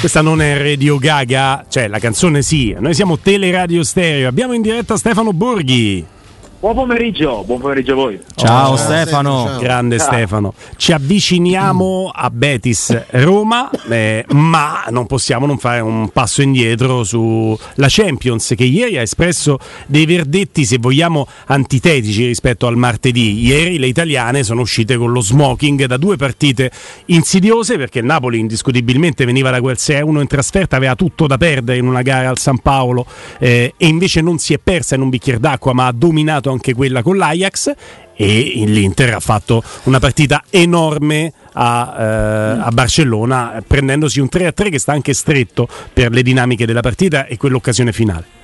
Questa non è Radio Gaga, cioè la canzone sì. Noi siamo Teleradio Stereo. Abbiamo in diretta Stefano Borghi. Buon pomeriggio, buon pomeriggio a voi. Ciao oh, Stefano, ciao. grande ciao. Stefano. Ci avviciniamo a Betis Roma, eh, ma non possiamo non fare un passo indietro sulla Champions che ieri ha espresso dei verdetti, se vogliamo, antitetici rispetto al martedì. Ieri le italiane sono uscite con lo smoking da due partite insidiose perché Napoli indiscutibilmente veniva da quel 6-1 in trasferta, aveva tutto da perdere in una gara al San Paolo eh, e invece non si è persa in un bicchiere d'acqua ma ha dominato anche quella con l'Ajax e l'Inter ha fatto una partita enorme a, eh, a, Barcellona prendendosi un 3-3 che sta anche stretto per le dinamiche della partita e quell'occasione finale.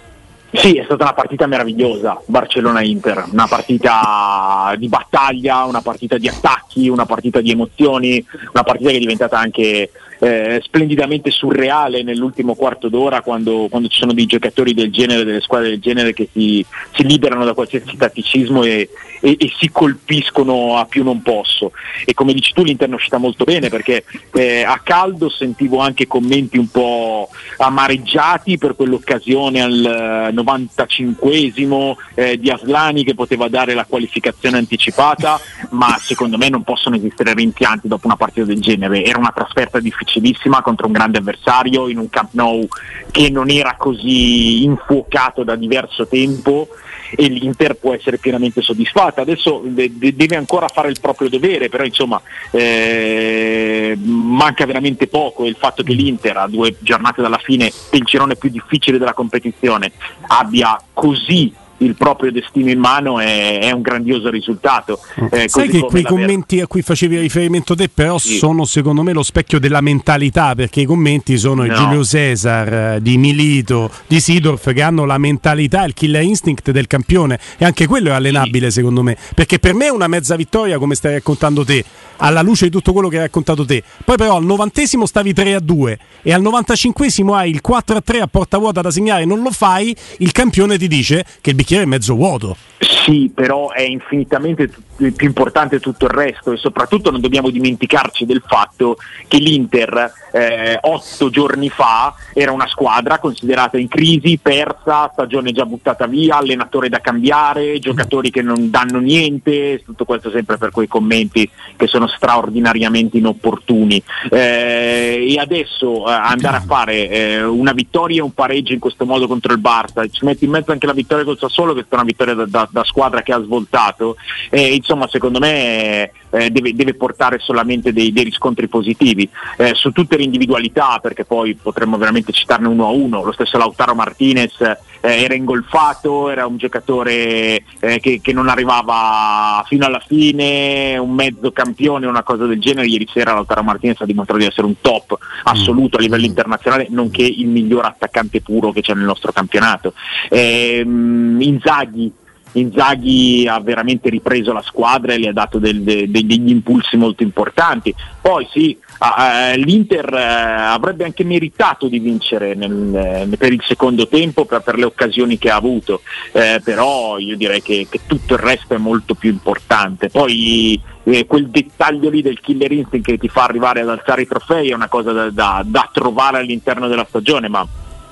Sì, è stata una partita meravigliosa, Barcellona-Inter, una partita di battaglia, una partita di attacchi, una partita di emozioni, una partita che è diventata anche eh, splendidamente surreale nell'ultimo quarto d'ora quando, quando, ci sono dei giocatori del genere, delle squadre del genere che si, si liberano da qualsiasi tatticismo e, e, e, si colpiscono a più non posso. E come dici tu l'Inter è uscita molto bene perché eh, a caldo sentivo anche commenti un po' amareggiati per quell'occasione al 95esimo eh, di Aslani che poteva dare la qualificazione anticipata, ma secondo me non possono esistere rimpianti dopo una partita del genere. Era una trasferta difficilissima contro un grande avversario in un Camp Nou che non era così infuocato da diverso tempo e l'Inter può essere pienamente soddisfatta. Adesso deve ancora fare il proprio dovere, però insomma eh, manca veramente poco il fatto che l'Inter a due giornate dalla fine, il girone più difficile della competizione, abbia così il proprio destino in mano è, è un grandioso risultato. Eh, Sai che quei commenti a cui facevi riferimento te però sì. sono secondo me lo specchio della mentalità perché i commenti sono no. Giulio Cesar, eh, di Milito, di Sidorf che hanno la mentalità, il killer instinct del campione e anche quello è allenabile sì. secondo me perché per me è una mezza vittoria come stai raccontando te alla luce di tutto quello che hai raccontato te poi però al novantesimo stavi 3 a 2 e al 95 hai il 4 a 3 a porta vuota da segnare non lo fai il campione ti dice che il bicchiere è mezzo vuoto. Sì, però è infinitamente più importante tutto il resto e soprattutto non dobbiamo dimenticarci del fatto che l'Inter eh, otto giorni fa era una squadra considerata in crisi, persa, stagione già buttata via, allenatore da cambiare, giocatori che non danno niente, tutto questo sempre per quei commenti che sono straordinariamente inopportuni. Eh, e adesso eh, andare a fare eh, una vittoria e un pareggio in questo modo contro il Barça, ci metti in mezzo anche la vittoria col Sassuolo che è una vittoria da, da, da squadra che ha svoltato, e insomma secondo me eh, deve, deve, portare solamente dei, dei riscontri positivi eh, su tutte le individualità perché poi potremmo veramente citarne uno a uno. Lo stesso Lautaro Martinez eh, era ingolfato era un giocatore eh, che, che, non arrivava fino alla fine un mezzo campione una cosa del genere. Ieri sera Lautaro Martinez ha dimostrato di essere un top assoluto a livello mm. internazionale nonché il miglior attaccante puro che c'è nel nostro campionato. Ehm, Inzaghi Inzaghi ha veramente ripreso la squadra e le ha dato del, de, de, degli impulsi molto importanti. Poi sì, uh, l'Inter uh, avrebbe anche meritato di vincere nel, uh, per il secondo tempo per, per, le occasioni che ha avuto, eh, però io direi che, che, tutto il resto è molto più importante. Poi eh, quel dettaglio lì del killer instinct che ti fa arrivare ad alzare i trofei è una cosa da, da, da trovare all'interno della stagione, ma,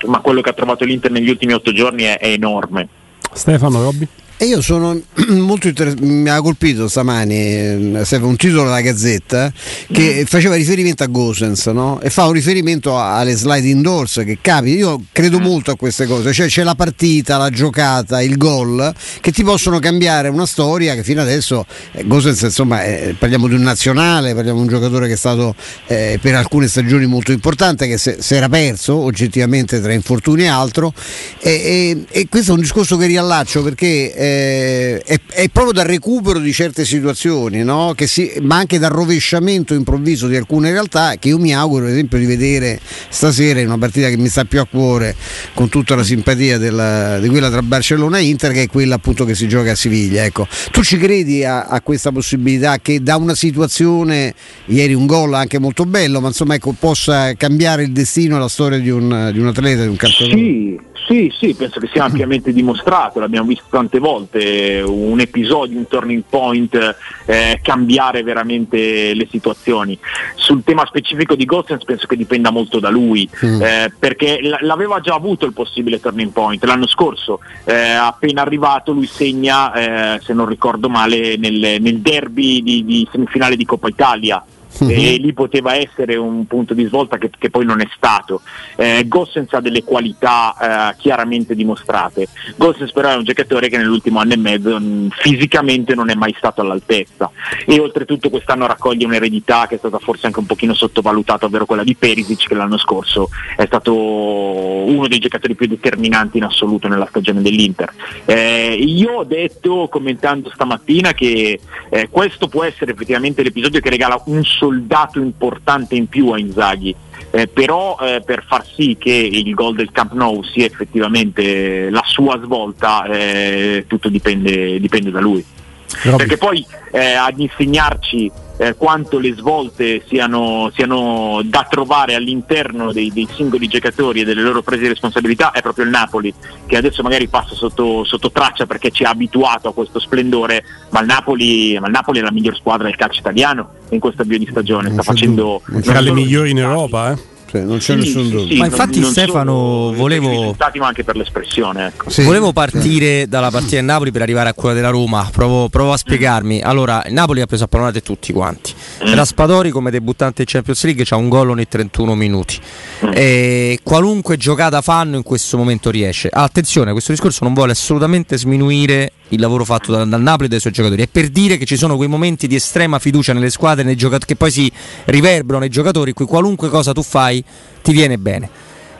ma, quello che ha trovato l'Inter negli ultimi otto giorni è, è enorme. Stefano Robbi? E io sono molto interessato, mi ha colpito stamani eh, un titolo della Gazzetta che mm. faceva riferimento a Gosens no? e fa un riferimento alle slide indoors che capita. Io credo mm. molto a queste cose, cioè c'è la partita, la giocata, il gol che ti possono cambiare una storia che fino adesso eh, Gosens insomma eh, parliamo di un nazionale, parliamo di un giocatore che è stato eh, per alcune stagioni molto importante, che si era perso oggettivamente tra infortuni e altro e, e, e questo è un discorso che riallaccio perché eh, è, è, proprio dal recupero di certe situazioni, no? si, ma anche dal rovesciamento improvviso di alcune realtà che io mi auguro ad esempio di vedere stasera in una partita che mi sta più a cuore con tutta la simpatia della, di quella tra Barcellona e Inter che è quella appunto che si gioca a Siviglia. Ecco. Tu ci credi a, a, questa possibilità che da una situazione, ieri un gol anche molto bello, ma insomma ecco, possa cambiare il destino e la storia di un, di un atleta, di un calciatore? Sì Sì, sì, penso che sia ampiamente dimostrato, l'abbiamo visto tante volte, un episodio, un turning point, eh, cambiare veramente le situazioni. Sul tema specifico di Gosens penso che dipenda molto da lui, mm. eh, perché l- l'aveva già avuto il possibile turning point l'anno scorso, eh, appena arrivato lui segna, eh, se non ricordo male, nel, nel derby di, di semifinale di Coppa Italia uh-huh. e lì poteva essere un punto di svolta che, che poi non è stato. Eh, Gossens ha delle qualità eh, chiaramente dimostrate. Gossens però è un giocatore che nell'ultimo anno e mezzo mh, mm, fisicamente non è mai stato all'altezza e oltretutto quest'anno raccoglie un'eredità che è stata forse anche un pochino sottovalutata, ovvero quella di Perisic che l'anno scorso è stato uno dei giocatori più determinanti in assoluto nella stagione dell'Inter. Eh, io ho detto commentando stamattina che eh, questo può essere effettivamente l'episodio che regala un solo soldato importante in più a Inzaghi. Eh, però eh, per far sì che il gol del Camp Nou sia effettivamente la sua svolta, eh, tutto dipende, dipende, da lui. Robby. Perché poi eh, ad insegnarci eh, quanto le svolte siano, siano, da trovare all'interno dei, dei, singoli giocatori e delle loro prese di responsabilità è proprio il Napoli, che adesso magari passa sotto, sotto traccia perché ci ha abituato a questo splendore, ma il, Napoli, ma il Napoli è la miglior squadra del calcio italiano in questo avvio di stagione, sta facendo... Tra le migliori in Europa, eh? Cioè, non c'è sì, nessun dubbio. Sì, ma infatti non, Stefano volevo ma anche per l'espressione, ecco. Volevo partire dalla partita del Napoli per arrivare a quella della Roma. Provo, provo a spiegarmi. Allora, il Napoli ha preso a pallonate tutti quanti. Mm. Raspadori come debuttante in Champions League ha un gol ogni 31 minuti. Mm. E qualunque giocata fanno in questo momento riesce. Attenzione, questo discorso non vuole assolutamente sminuire il lavoro fatto dal, dal Napoli e dai suoi giocatori. È per dire che ci sono quei momenti di estrema fiducia nelle squadre nei giocatori, che poi si riverberano nei giocatori, in cui qualunque cosa tu fai ti viene bene.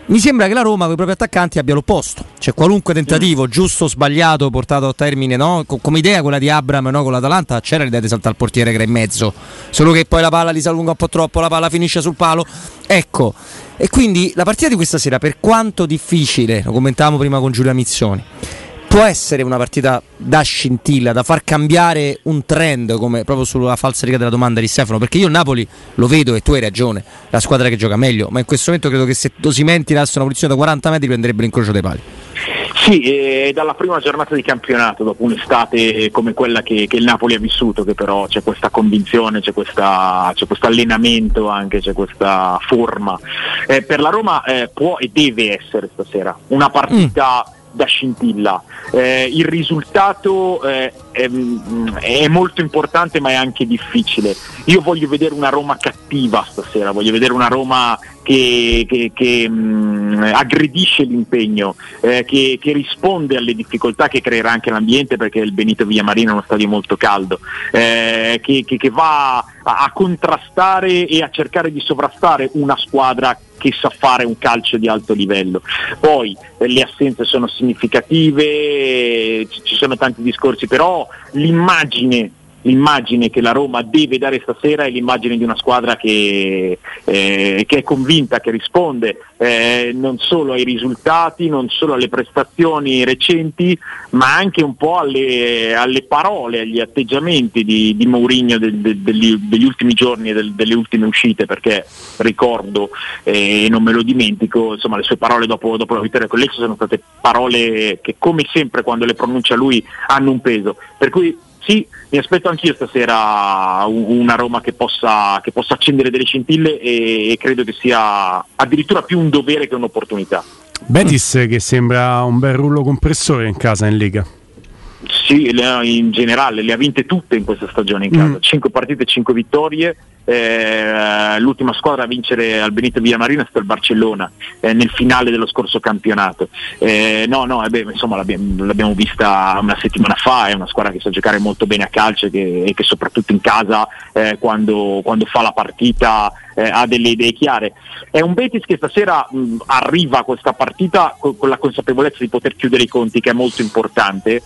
Mi sembra che la Roma con i propri attaccanti abbia l'opposto, cioè qualunque tentativo, giusto o sbagliato, portato a termine, no? come idea quella di Abram no? con l'Atalanta, c'era l'idea di saltare il portiere che era in mezzo, solo che poi la palla li si allunga un po' troppo, la palla finisce sul palo. Ecco, e quindi la partita di questa sera, per quanto difficile, lo commentavamo prima con Giulia Mizzoni, può essere una partita da scintilla, da far cambiare un trend, come proprio sulla falsa riga della domanda di Stefano, perché io il Napoli lo vedo e tu hai ragione, la squadra che gioca meglio, ma in questo momento credo che se Dosimenti tirasse una posizione da 40 metri prenderebbe l'incrocio dei pali. Sì, è dalla prima giornata di campionato, dopo un'estate come quella che, che il Napoli ha vissuto, che però c'è questa convinzione, c'è, questa, c'è questo allenamento anche, c'è questa forma. Eh, per la Roma eh, può e deve essere stasera una partita... Mm da scintilla. Eh, il risultato eh, è, è, molto importante ma è anche difficile. Io voglio vedere una Roma cattiva stasera, voglio vedere una Roma che, che, che mh, aggredisce l'impegno, eh, che, che, risponde alle difficoltà che creerà anche l'ambiente perché il Benito Villamarino è uno stadio molto caldo, eh, che, va a, a contrastare e a cercare di sovrastare una squadra che sa fare un calcio di alto livello. Poi eh, le assenze sono significative, ci sono tanti discorsi, però l'immagine l'immagine che la Roma deve dare stasera è l'immagine di una squadra che, eh, che è convinta, che risponde eh, non solo ai risultati, non solo alle prestazioni recenti, ma anche un po' alle, alle parole, agli atteggiamenti di, di Mourinho del, del, degli, degli, ultimi giorni e del, delle ultime uscite, perché ricordo eh, e non me lo dimentico, insomma le sue parole dopo, dopo la vittoria con l'Exo sono state parole che come sempre quando le pronuncia lui hanno un peso. Per cui sì, mi aspetto anch'io stasera una Roma che possa, che possa accendere delle scintille e, e, credo che sia addirittura più un dovere che un'opportunità. Betis che sembra un bel rullo compressore in casa in Lega. Sì, in generale le ha vinte tutte in questa stagione in casa, mm. 5 partite, 5 vittorie, eh, l'ultima squadra a vincere al Benito Villamarina è stata il Barcellona eh, nel finale dello scorso campionato. Eh, no, no, eh beh, insomma l'abbiamo, l'abbiamo, vista una settimana fa, è una squadra che sa giocare molto bene a calcio e che, che soprattutto in casa eh, quando, quando, fa la partita eh, ha delle idee chiare. È un Betis che stasera mh, arriva a questa partita con, con, la consapevolezza di poter chiudere i conti, che è molto importante,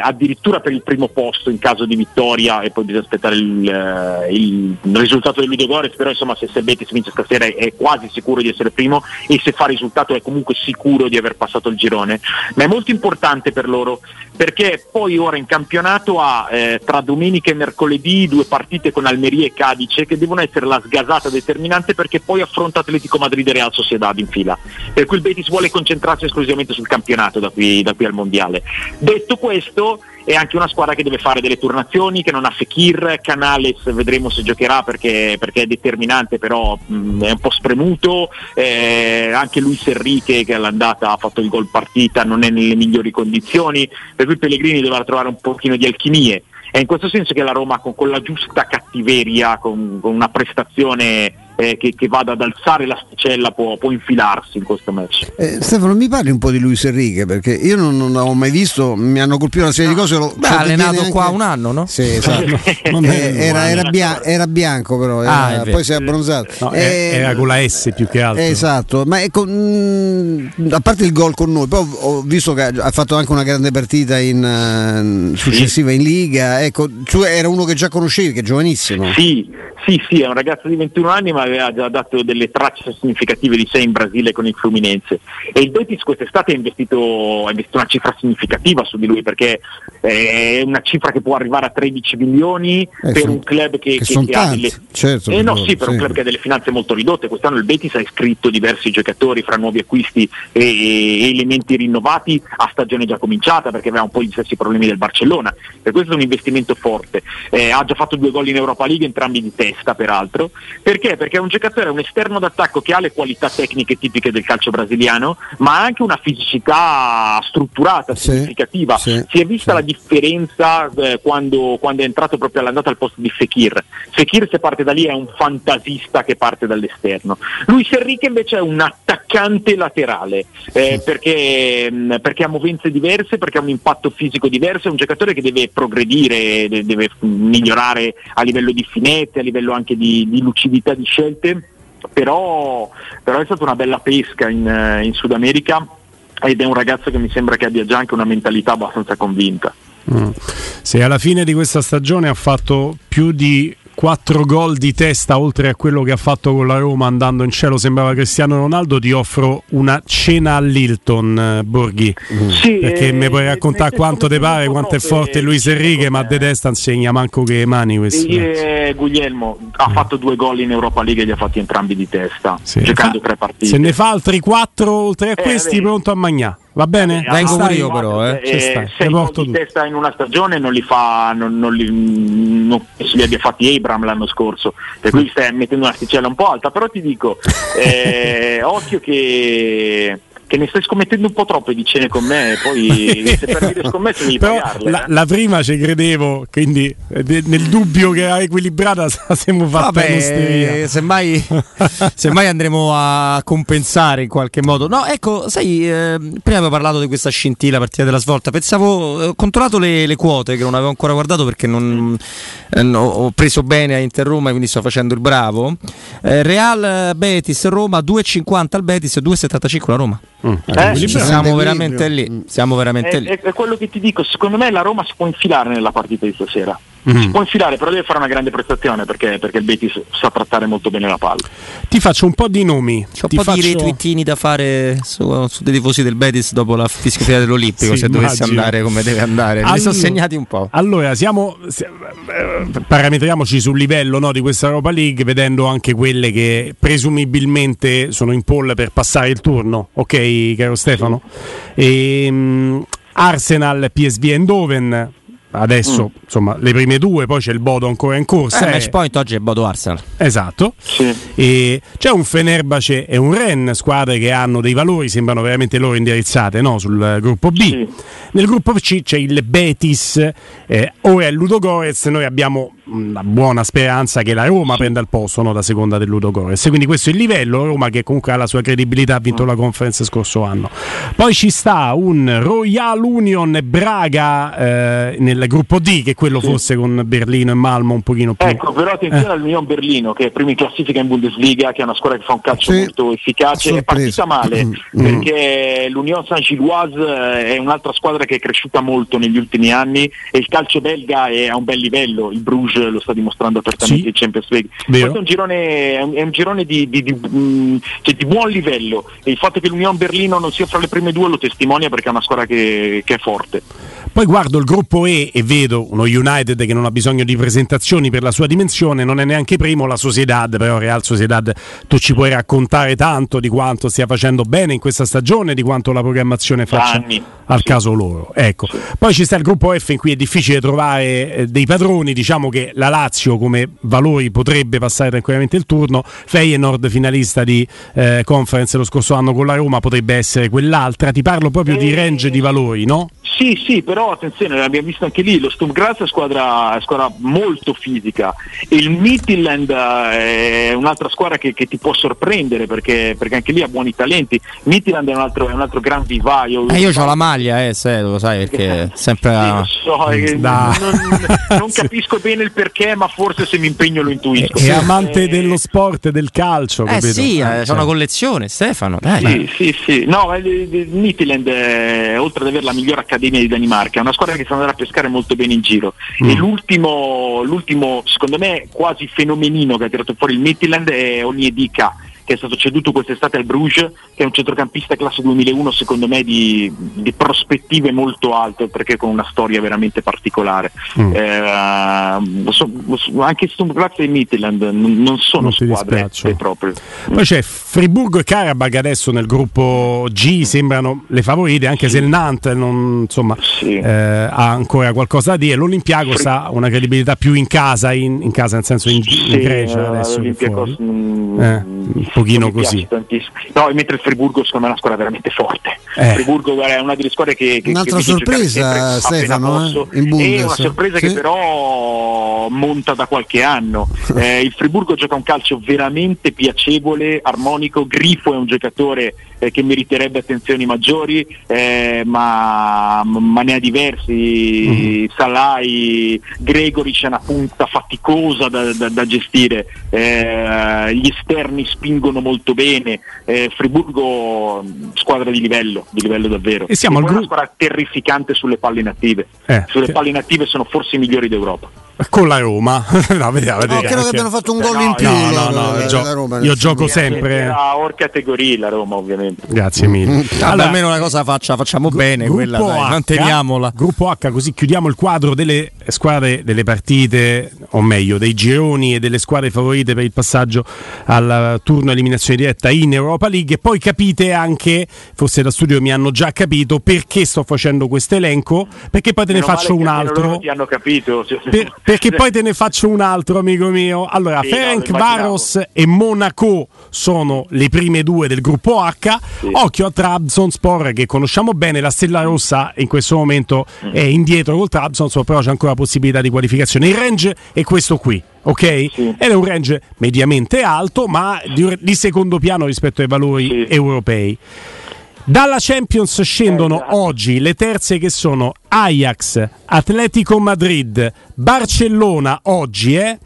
addirittura per il primo posto in caso di vittoria e poi bisogna aspettare il, il il risultato del Ludo Gores, però insomma se, se Betis vince stasera è, è, quasi sicuro di essere primo e se fa risultato è comunque sicuro di aver passato il girone. Ma è molto importante per loro perché poi ora in campionato ha eh, tra domenica e mercoledì due partite con Almeria e Cadice che devono essere la sgasata rinnovata, determinante perché poi affronta Atletico Madrid e Real Sociedad in fila. Per cui il Betis vuole concentrarsi esclusivamente sul campionato da qui, da qui al Mondiale. Detto questo, è anche una squadra che deve fare delle turnazioni, che non ha Fekir, Canales vedremo se giocherà perché, perché è determinante, però mh, è un po' spremuto, eh, anche Luis Enrique che all'andata ha fatto il gol partita, non è nelle migliori condizioni, per cui Pellegrini dovrà trovare un pochino di alchimie. È in questo senso che la Roma con, con la giusta cattiveria, con, con una prestazione eh, che, che, vada ad alzare l'asticella può, può infilarsi in questo match. Eh, Stefano, mi parli un po' di Luis Enrique perché io non, non ho mai visto, mi hanno colpito una serie no. di cose. Lo, Beh, ha allenato anche... qua un anno, no? Sì, esatto. eh, era, era, bia- era, bianco, però ah, era, poi si è abbronzato. No, eh, era con la S più che altro. Esatto, ma con, mh, mm, a parte il gol con noi, poi ho visto che ha fatto anche una grande partita in, uh, successiva in Liga. Ecco, cioè era uno che già conoscevi, che è giovanissimo. Sì, sì, sì, è un ragazzo di 21 anni, ma aveva già dato delle tracce significative di sé in Brasile con il Fluminense. E il Betis quest'estate ha investito, ha investito una cifra significativa su di lui perché è una cifra che può arrivare a 13 milioni eh, per un club che, che, che, che ha delle, certo, eh, no, sì, per sì. un club che ha delle finanze molto ridotte. Quest'anno il Betis ha iscritto diversi giocatori fra nuovi acquisti e, e elementi rinnovati a stagione già cominciata perché aveva un po' gli stessi problemi del Barcellona. Per questo è un investimento forte. Eh, ha già fatto due gol in Europa League, entrambi di testa peraltro. Perché? Perché un giocatore, un esterno d'attacco che ha le qualità tecniche tipiche del calcio brasiliano, ma ha anche una fisicità strutturata, sì, significativa. Sì, si è vista sì. la differenza eh, quando, quando, è entrato proprio all'andata al posto di Fekir. Fekir se parte da lì è un fantasista che parte dall'esterno. Luis Enrique invece è un attaccante laterale eh, perché, mh, perché, ha movenze diverse, perché ha un impatto fisico diverso, è un giocatore che deve progredire, deve, deve migliorare a livello di finette, a livello anche di, di lucidità di scelte. Però, però, è stata una bella pesca in, in Sud America ed è un ragazzo che mi sembra che abbia già anche una mentalità abbastanza convinta. Mm. Se alla fine di questa stagione ha fatto più di 4 gol di testa oltre a quello che ha fatto con la Roma andando in cielo sembrava Cristiano Ronaldo ti offro una cena all'Hilton eh, Borghi. Sì, perché eh, mi puoi raccontare quanto te pare quanto è forte Luis Enrique ma de testa non segna manco che mani questo eh, Guglielmo ha fatto due gol in Europa League e li ha fatti entrambi di testa sì. giocando tre partite. se ne fa altri 4 oltre a questi eh, pronto a magnà Va bene? Eh, Vengo pure io però, eh. eh sei gol di testa in una stagione non li fa, non, non li, non penso li abbia fatti Abram l'anno scorso, per cui stai mettendo una sticella un po' alta, però ti dico, eh, occhio che che ne stai scommettendo un po' troppe di cene con me, poi se perdi le scommesse devi Però pagarle. La, eh. la, prima ci credevo, quindi eh, nel dubbio che era equilibrata siamo fatti Vabbè, semmai, semmai andremo a compensare in qualche modo. No, ecco, sai, eh, prima avevo parlato di questa scintilla partita della svolta, pensavo, ho controllato le, le quote che non avevo ancora guardato perché non, eh, no, ho preso bene a Inter Roma, quindi sto facendo il bravo. Eh, Real Betis Roma 2,50 al Betis e 2,75 la Roma. Mm. Eh, siamo veramente lì. Siamo veramente è, lì. è, è quello che ti dico, secondo me la Roma si può infilare nella partita di stasera. Mm. Si può infilare, però deve fare una grande prestazione perché, perché il Betis sa trattare molto bene la palla. Ti faccio un po' di nomi. C'ho Ti un po' faccio... di retweetini da fare su, su dei tifosi del Betis dopo la fischia dell'Olimpico, Sì, se dovesse immagino. andare come deve andare. Allora- Ne sono segnati un po'. Allora, siamo, si- eh, parametriamoci sul livello no, di questa Europa League, vedendo anche quelle che presumibilmente sono in poll per passare il turno, ok, caro Stefano? Ehm, Arsenal, PSV Eindhoven. Adesso, insomma, le prime due, poi c'è il Bodo ancora in corsa. Eh, eh. match point oggi è Bodo Arsenal. Esatto. Sì. E c'è un Fenerbahce e un Ren, squadre che hanno dei valori, sembrano veramente loro indirizzate no? sul gruppo B. Sì. Nel gruppo C c'è il Betis, eh, ora è il Ludogorez, noi abbiamo una buona speranza che la Roma prenda il posto no? da seconda del Ludogorez. Quindi questo è il livello, Roma che comunque ha la sua credibilità, ha vinto la conferenza scorso anno. Poi ci sta un Royal Union Braga eh, nel gruppo D, che è quello forse con Berlino e Malmo un pochino più... Ecco, però attenzione Eh. al Milan Berlino che è primo in classifica in Bundesliga, che è una squadra che fa un calcio Sì. molto efficace. È partita male Mm. perché l'Union Saint-Gilloise eh, è un'altra squadra che è cresciuta molto negli ultimi anni e il calcio belga è a un bel livello. Il Bruges lo sta dimostrando apertamente Sì. in Champions League. Vero. Questo è un girone, è un, è un girone di, di- di, mm, cioè di buon livello e il fatto che l'Union Berlino non sia fra le prime due lo testimonia perché è una squadra che, che è forte. Poi guardo il gruppo E e vedo uno United che non ha bisogno di presentazioni per la sua dimensione, non è neanche primo, la Sociedad, però Real Sociedad tu ci puoi raccontare tanto di quanto stia facendo bene in questa stagione, di quanto la programmazione faccia Anni. al Sì. caso loro. Ecco. Poi ci sta il gruppo F in cui è difficile trovare eh, dei padroni, diciamo che la Lazio come valori potrebbe passare tranquillamente il turno, Feyenoord finalista di eh, conference lo scorso anno con la Roma potrebbe essere quell'altra, ti parlo proprio di Eh, range di valori, no? Sì, sì, però attenzione, abbiamo visto anche lì, lo Sturm Graz è squadra, squadra molto fisica e il Midtjylland eh, è un'altra squadra che, che ti può sorprendere perché, perché anche lì ha buoni talenti. Midtjylland è un altro, è un altro gran vivaio. Eh, io ho la maglia, eh, se, lo sai, perché sempre... Sì, so, eh, non, non capisco bene il perché, ma forse se mi impegno lo intuisco. È amante Eh, dello sport e del calcio, Eh capito? sì, eh, c'è cioè. una collezione, Stefano, dai. Sì, sì, sì. No, il Midtjylland, eh, oltre ad avere la migliore accademia di Danimarca, è una squadra che sa andare a pescare molto bene in giro. Mm. E l'ultimo, l'ultimo, secondo me, quasi fenomenino che ha tirato fuori il Midtjylland è Onyedika che è stato ceduto quest'estate al Bruges, che è un centrocampista classe 2001 secondo me di, di prospettive molto alte perché con una storia veramente particolare. Mm. Eh, so- anche Sturm Graz e Midtjylland non, non sono Non squadre proprio. Poi c'è Friburgo e Karabakh adesso nel gruppo G sembrano le favorite, anche se il Nantes non, insomma, Sì. eh, ha ancora qualcosa da dire. L'Olimpiakos ha una credibilità più in casa, in, in casa nel senso in, in Sì, Grecia eh, adesso Eh, pochino così. tantissimo. No, mentre il Friburgo secondo me è una squadra veramente forte. Eh. Il Friburgo è una delle squadre che, che Un'altra che sorpresa, sempre appena Stefano, eh, Bundes. È una sorpresa Sì. che però monta da qualche anno. Eh, il Friburgo gioca un calcio veramente piacevole, armonico. Grifo è un giocatore eh, che meriterebbe attenzioni maggiori, eh, ma, ma ne ha diversi. Salai, Gregori c'è una punta faticosa da, da- da gestire, eh, gli esterni spingono molto bene, eh, Friburgo squadra di livello, di livello davvero. E siamo E al poi gru- una squadra terrificante sulle palle inattive. Eh, sulle che- palle inattive sono forse i migliori d'Europa. Con la Roma, no, vediamo, No, vediamo, credo che abbiano fatto un Eh, gol no, in più. no, no, no, la- gio- Roma, io gioco sempre. Era or categoria la Roma ovviamente. Grazie mille. Vabbè, almeno una cosa faccia, facciamo bene, Gruppo quella, dai, H, manteniamola. Gruppo H, così chiudiamo il quadro delle squadre, delle partite, o meglio, dei gironi e delle squadre favorite per il passaggio al turno eliminazione diretta in Europa League. E poi capite anche, forse da studio mi hanno già capito, perché sto facendo questo elenco, perché poi te ne Meno faccio un altro. Ti hanno capito. Per- perché poi te ne faccio un altro, amico mio. Allora, Sì, no, Ferenc immaginavo. Varos e Monaco sono le prime due del gruppo H. Occhio a Trabzonspor che conosciamo bene. La Stella Rossa in questo momento Mm. è indietro col Trabzonspor, però c'è ancora possibilità di qualificazione. Il range è questo qui. Ok? Sì. Ed è un range mediamente alto, ma di, di secondo piano rispetto ai valori Sì. europei. Dalla Champions scendono Eh, oggi le terze che sono Ajax, Atletico Madrid, Barcellona oggi, eh?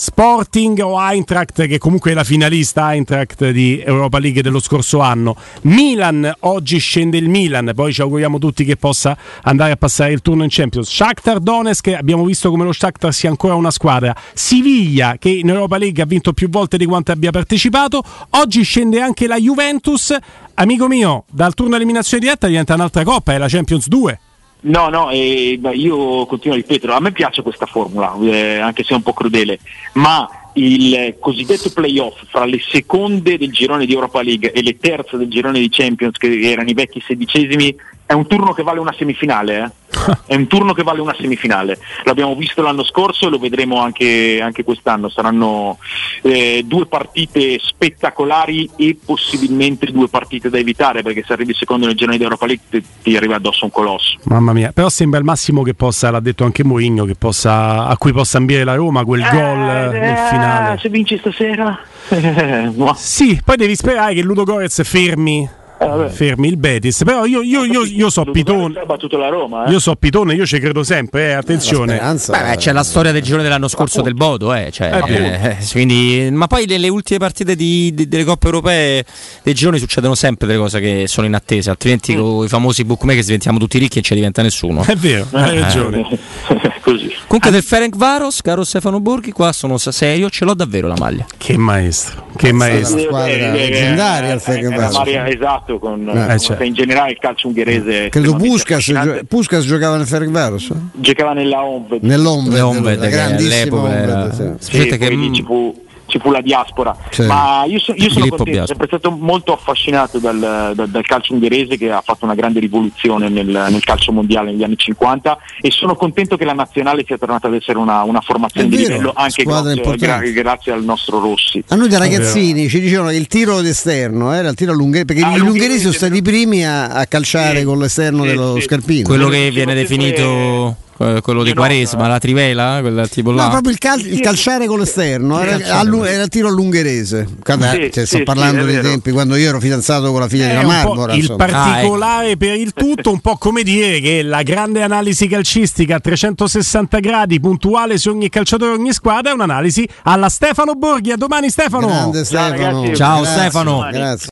Sporting o Eintracht che comunque è la finalista Eintracht di Europa League dello scorso anno. Milan, oggi scende il Milan, poi ci auguriamo tutti che possa andare a passare il turno in Champions. Shakhtar Donetsk, abbiamo visto come lo Shakhtar sia ancora una squadra. Siviglia che in Europa League ha vinto più volte di quanto abbia partecipato. Oggi scende anche la Juventus. Amico mio, dal turno eliminazione diretta diventa un'altra coppa, è la Champions 2. No, no, eh, io continuo a ripetere, a me piace questa formula, eh, anche se è un po' crudele, ma il cosiddetto playoff fra le seconde del girone di Europa League e le terze del girone di Champions, che erano i vecchi sedicesimi, è un turno che vale una semifinale, eh? È un turno che vale una semifinale. L'abbiamo visto l'anno scorso e lo vedremo anche, anche quest'anno. Saranno eh, due partite spettacolari e possibilmente due partite da evitare, perché se arrivi secondo nel girone di Europa League ti, ti arriva addosso un colosso. Mamma mia, però sembra il massimo che possa, l'ha detto anche Mourinho, che possa, a cui possa ambire la Roma quel gol eh, nel finale. Se vinci stasera, eh, no. Sì, poi devi sperare che Ludo Gorez fermi, Eh, fermi il Betis. Però io, io, io, io so Pitone, la Roma. eh. io so Pitone, io ci credo sempre, eh, attenzione. Speranza, Beh, c'è la storia del girone dell'anno scorso del Bodo, eh, cioè, Eh, eh, quindi- ma poi le, le ultime partite di- di- delle coppe europee dei gironi succedono sempre delle cose che sono in attesa, altrimenti Mm. con i famosi bookmaker diventiamo tutti ricchi e ci diventa nessuno. È vero, hai ragione. Così. Comunque del Ferenc Varos, caro Stefano Borghi, qua sono serio, ce l'ho davvero la maglia. Che maestro, che Una maestro. squadra Eh, eh, leggendaria eh, il eh, Maria- esatto, affascinato con, eh, con certo. in generale il calcio ungherese. Credo Puskas, gio- Puskas giocava nel Ferencváros? giocava nella Onved. Nell'Omved, L'Omved, la che grandissima all'epoca era- Omved, sì. Sì, Sapete che- ci fu, ci fu la diaspora. Sì. Ma io, so- io sono Filippo contento, Biaspo. sempre stato molto affascinato dal, dal- dal calcio ungherese che ha fatto una grande rivoluzione nel, nel calcio mondiale negli anni 50 e sono contento che la nazionale sia tornata ad essere una, una formazione È di vero, livello anche grazie, gra- grazie al nostro Rossi. A noi da ragazzini ci dicevano che il tiro d'esterno era il tiro all'ungherese, perché Ah, gli ungheresi sono stati i primi a, a calciare Sì, con l'esterno sì, dello sì. scarpino. Quello che viene definito quello di Quaresma, eh. la trivela, quella tipo No, là. proprio il, cal- il calciare con l'esterno era, allu- era il tiro all'ungherese. Guarda, Sì, cioè, sto parlando sì, dei vero. tempi quando io ero fidanzato con la figlia È della Marmora. il insomma. particolare per il tutto, un po' come dire che la grande analisi calcistica a 360 gradi, puntuale su ogni calciatore, ogni squadra, è un'analisi alla Stefano Borghi. A domani Stefano! Grande Ciao, Stefano. ragazzi. Ciao, Grazie, Stefano. Grazie.